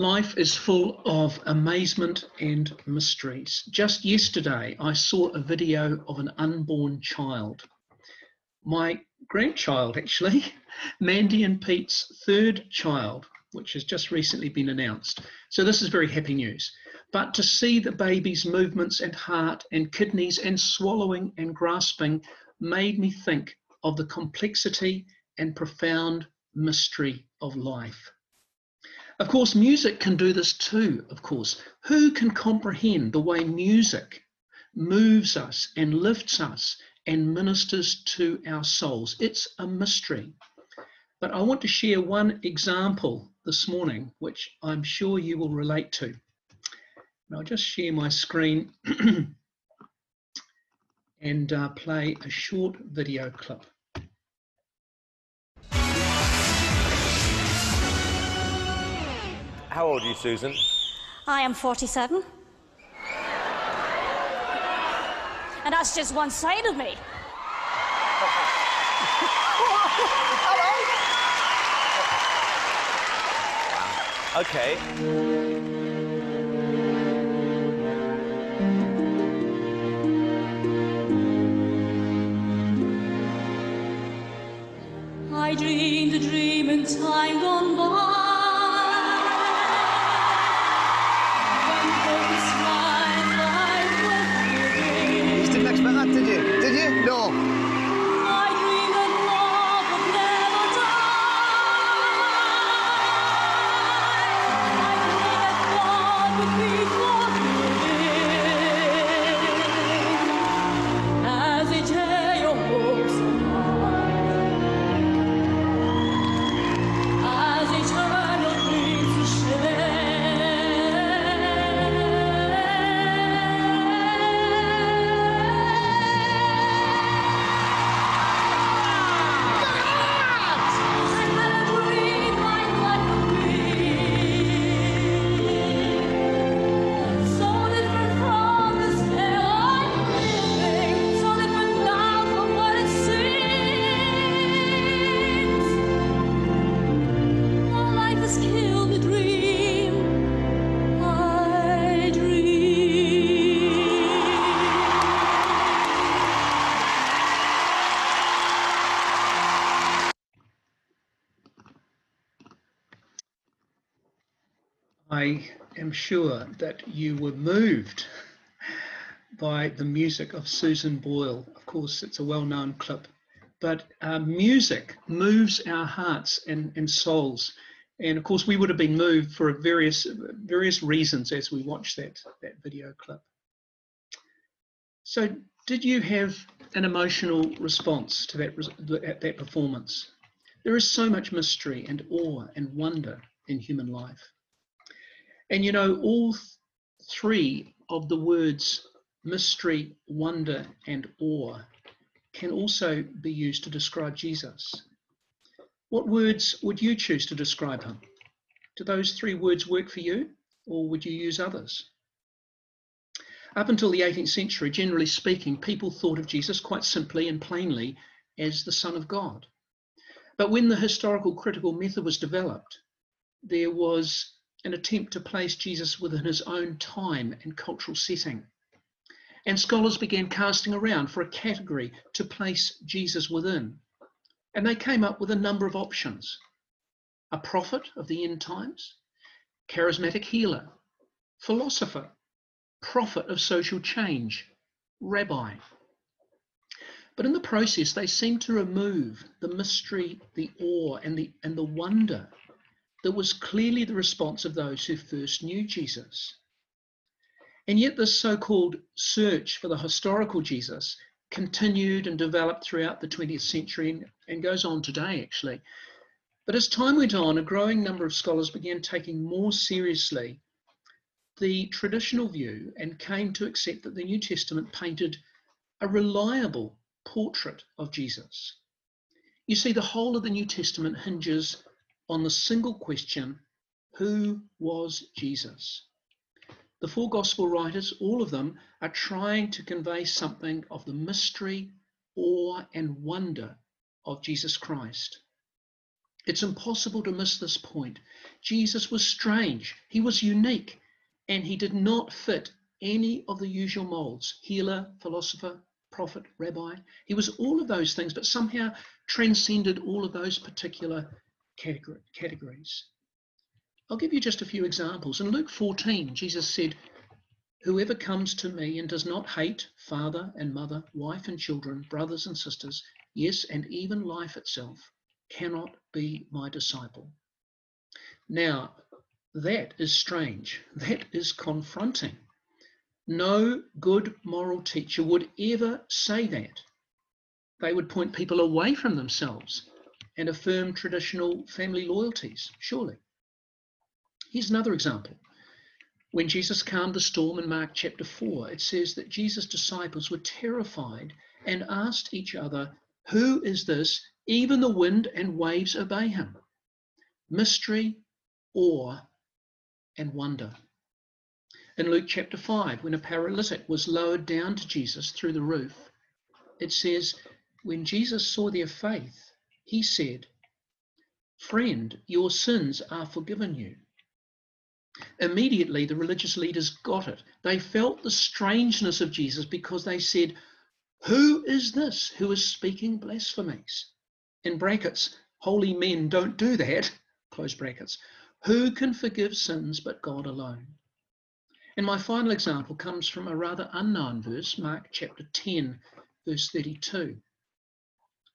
Life is full of amazement and mysteries. Just yesterday, I saw a video of an unborn child. My grandchild, actually, Mandy and Pete's third child, which has just recently been announced. So, this is very happy news. But to see the baby's movements and heart and kidneys and swallowing and grasping made me think of the complexity and profound mystery of life. Of course, music can do this too, of course. Who can comprehend the way music moves us and lifts us and ministers to our souls? It's a mystery. But I want to share one example this morning, which I'm sure you will relate to. And I'll just share my screen and uh, play a short video clip. How old are you, Susan? I am 47. and that's just one side of me. Okay. I dreamed a dream in time gone I am sure that you were moved by the music of Susan Boyle. Of course, it's a well known clip, but uh, music moves our hearts and, and souls. And of course, we would have been moved for various, various reasons as we watched that, that video clip. So, did you have an emotional response to that, that performance? There is so much mystery and awe and wonder in human life. And you know, all th- three of the words mystery, wonder, and awe can also be used to describe Jesus. What words would you choose to describe him? Do those three words work for you, or would you use others? Up until the 18th century, generally speaking, people thought of Jesus quite simply and plainly as the Son of God. But when the historical critical method was developed, there was an attempt to place Jesus within his own time and cultural setting. And scholars began casting around for a category to place Jesus within. And they came up with a number of options a prophet of the end times, charismatic healer, philosopher, prophet of social change, rabbi. But in the process, they seemed to remove the mystery, the awe, and the, and the wonder that was clearly the response of those who first knew Jesus. And yet, this so called search for the historical Jesus continued and developed throughout the 20th century and, and goes on today, actually. But as time went on, a growing number of scholars began taking more seriously the traditional view and came to accept that the New Testament painted a reliable portrait of Jesus. You see, the whole of the New Testament hinges on the single question who was Jesus? The four gospel writers, all of them, are trying to convey something of the mystery, awe, and wonder of Jesus Christ. It's impossible to miss this point. Jesus was strange, he was unique, and he did not fit any of the usual molds healer, philosopher, prophet, rabbi. He was all of those things, but somehow transcended all of those particular categories. I'll give you just a few examples. In Luke 14, Jesus said, Whoever comes to me and does not hate father and mother, wife and children, brothers and sisters, yes, and even life itself, cannot be my disciple. Now, that is strange. That is confronting. No good moral teacher would ever say that. They would point people away from themselves and affirm traditional family loyalties, surely. Here's another example. When Jesus calmed the storm in Mark chapter 4, it says that Jesus' disciples were terrified and asked each other, Who is this? Even the wind and waves obey him. Mystery, awe, and wonder. In Luke chapter 5, when a paralytic was lowered down to Jesus through the roof, it says, When Jesus saw their faith, he said, Friend, your sins are forgiven you. Immediately, the religious leaders got it. They felt the strangeness of Jesus because they said, Who is this who is speaking blasphemies? In brackets, holy men don't do that, close brackets. Who can forgive sins but God alone? And my final example comes from a rather unknown verse, Mark chapter 10, verse 32,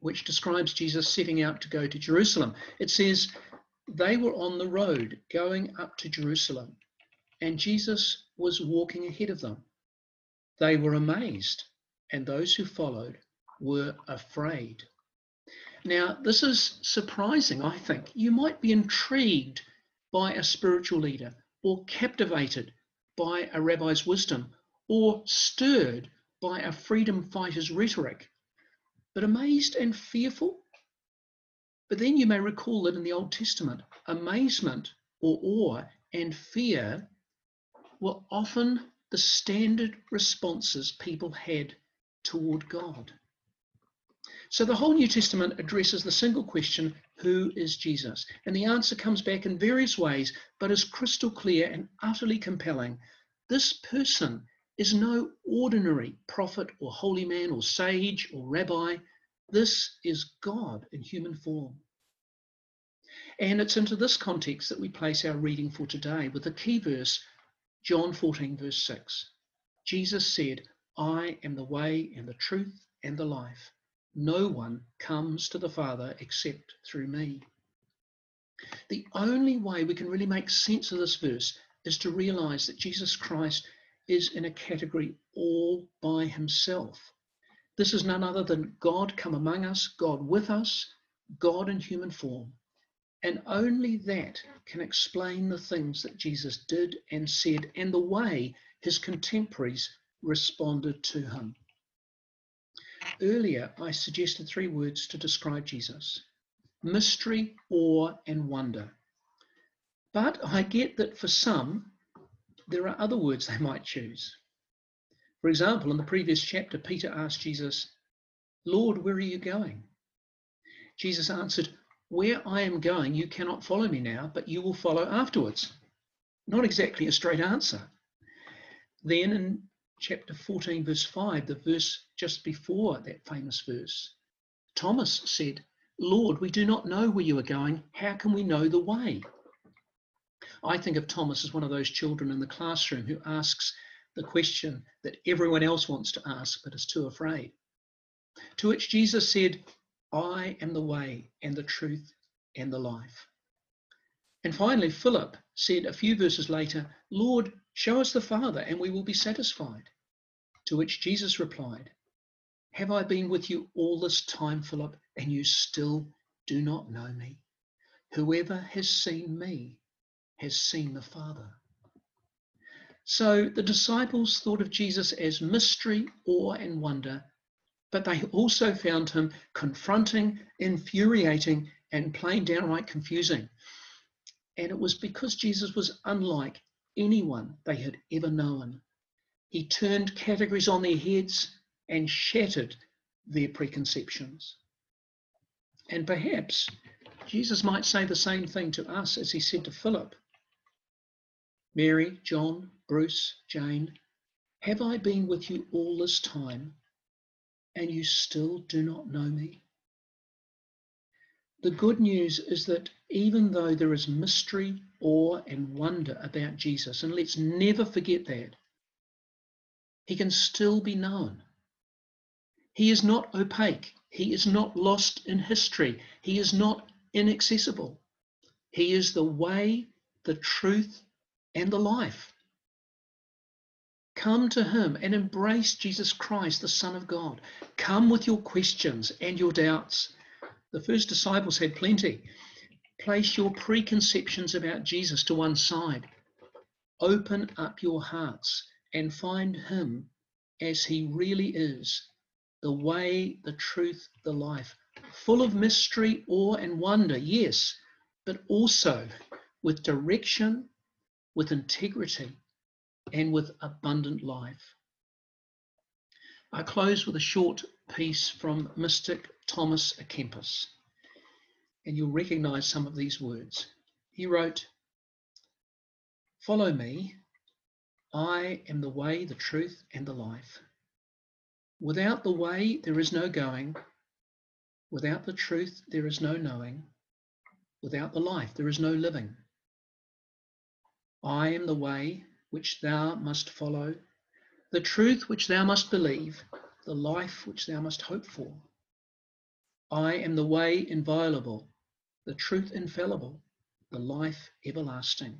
which describes Jesus setting out to go to Jerusalem. It says, they were on the road going up to Jerusalem, and Jesus was walking ahead of them. They were amazed, and those who followed were afraid. Now, this is surprising, I think. You might be intrigued by a spiritual leader, or captivated by a rabbi's wisdom, or stirred by a freedom fighter's rhetoric. But amazed and fearful? But then you may recall that in the Old Testament, amazement or awe and fear were often the standard responses people had toward God. So the whole New Testament addresses the single question who is Jesus? And the answer comes back in various ways, but is crystal clear and utterly compelling. This person is no ordinary prophet or holy man or sage or rabbi. This is God in human form. And it's into this context that we place our reading for today with the key verse, John 14, verse 6. Jesus said, I am the way and the truth and the life. No one comes to the Father except through me. The only way we can really make sense of this verse is to realize that Jesus Christ is in a category all by himself. This is none other than God come among us, God with us, God in human form. And only that can explain the things that Jesus did and said and the way his contemporaries responded to him. Earlier, I suggested three words to describe Jesus mystery, awe, and wonder. But I get that for some, there are other words they might choose. For example, in the previous chapter, Peter asked Jesus, Lord, where are you going? Jesus answered, Where I am going, you cannot follow me now, but you will follow afterwards. Not exactly a straight answer. Then in chapter 14, verse 5, the verse just before that famous verse, Thomas said, Lord, we do not know where you are going. How can we know the way? I think of Thomas as one of those children in the classroom who asks the question that everyone else wants to ask but is too afraid. To which Jesus said, I am the way and the truth and the life. And finally, Philip said a few verses later, Lord, show us the Father and we will be satisfied. To which Jesus replied, Have I been with you all this time, Philip, and you still do not know me? Whoever has seen me has seen the Father. So the disciples thought of Jesus as mystery, awe, and wonder, but they also found him confronting, infuriating, and plain downright confusing. And it was because Jesus was unlike anyone they had ever known. He turned categories on their heads and shattered their preconceptions. And perhaps Jesus might say the same thing to us as he said to Philip Mary, John, Bruce, Jane, have I been with you all this time and you still do not know me? The good news is that even though there is mystery, awe, and wonder about Jesus, and let's never forget that, he can still be known. He is not opaque. He is not lost in history. He is not inaccessible. He is the way, the truth, and the life. Come to him and embrace Jesus Christ, the Son of God. Come with your questions and your doubts. The first disciples had plenty. Place your preconceptions about Jesus to one side. Open up your hearts and find him as he really is the way, the truth, the life. Full of mystery, awe, and wonder, yes, but also with direction, with integrity, and with abundant life. I close with a short piece from mystic Thomas à Kempis, and you'll recognize some of these words. He wrote, Follow me, I am the way, the truth, and the life. Without the way, there is no going. Without the truth, there is no knowing. Without the life, there is no living. I am the way which thou must follow, the truth which thou must believe, the life which thou must hope for. I am the way inviolable, the truth infallible, the life everlasting.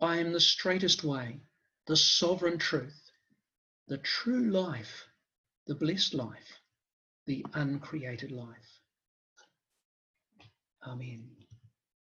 I am the straightest way, the sovereign truth, the true life, the blessed life, the uncreated life. Amen.